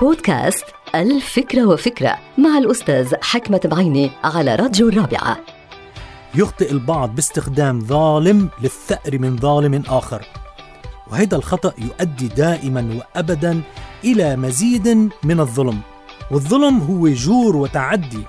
بودكاست الفكرة وفكرة مع الأستاذ حكمة بعيني على راديو الرابعة. يخطئ البعض باستخدام ظالم للثأر من ظالم آخر. وهذا الخطأ يؤدي دائما وأبدا إلى مزيد من الظلم. والظلم هو جور وتعدي.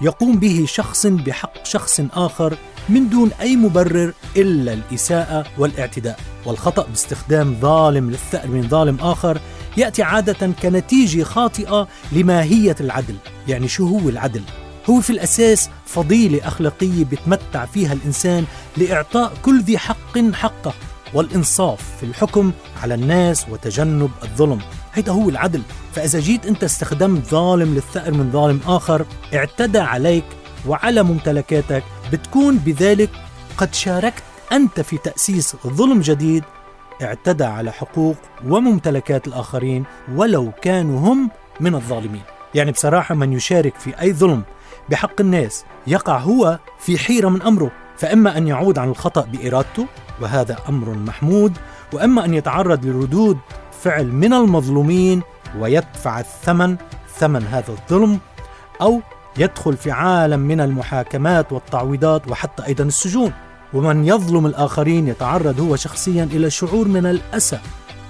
يقوم به شخص بحق شخص آخر من دون أي مبرر إلا الإساءة والاعتداء. والخطأ باستخدام ظالم للثأر من ظالم آخر يأتي عادة كنتيجة خاطئة لماهية العدل. يعني شو هو العدل؟ هو في الأساس فضيلة أخلاقية بتمتع فيها الإنسان لإعطاء كل ذي حق حقه والإنصاف في الحكم على الناس وتجنب الظلم. هيدا هو العدل. فإذا جيت أنت استخدمت ظالم للثأر من ظالم آخر اعتدى عليك وعلى ممتلكاتك بتكون بذلك قد شاركت أنت في تأسيس ظلم جديد اعتدى على حقوق وممتلكات الآخرين ولو كانوا هم من الظالمين. يعني بصراحة من يشارك في أي ظلم بحق الناس يقع هو في حيرة من أمره فإما أن يعود عن الخطأ بإرادته وهذا أمر محمود وإما أن يتعرض لردود فعل من المظلومين ويدفع الثمن ثمن هذا الظلم أو يدخل في عالم من المحاكمات والتعويضات وحتى أيضا السجون. ومن يظلم الآخرين يتعرض هو شخصيا إلى شعور من الأسى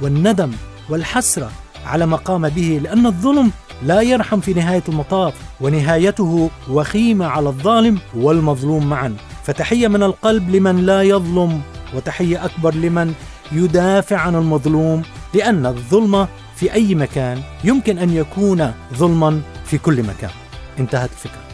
والندم والحسرة على ما قام به لأن الظلم لا يرحم في نهاية المطاف ونهايته وخيمة على الظالم والمظلوم معا. فتحية من القلب لمن لا يظلم وتحية أكبر لمن يدافع عن المظلوم لأن الظلم في أي مكان يمكن أن يكون ظلما في كل مكان. انتهت الفكرة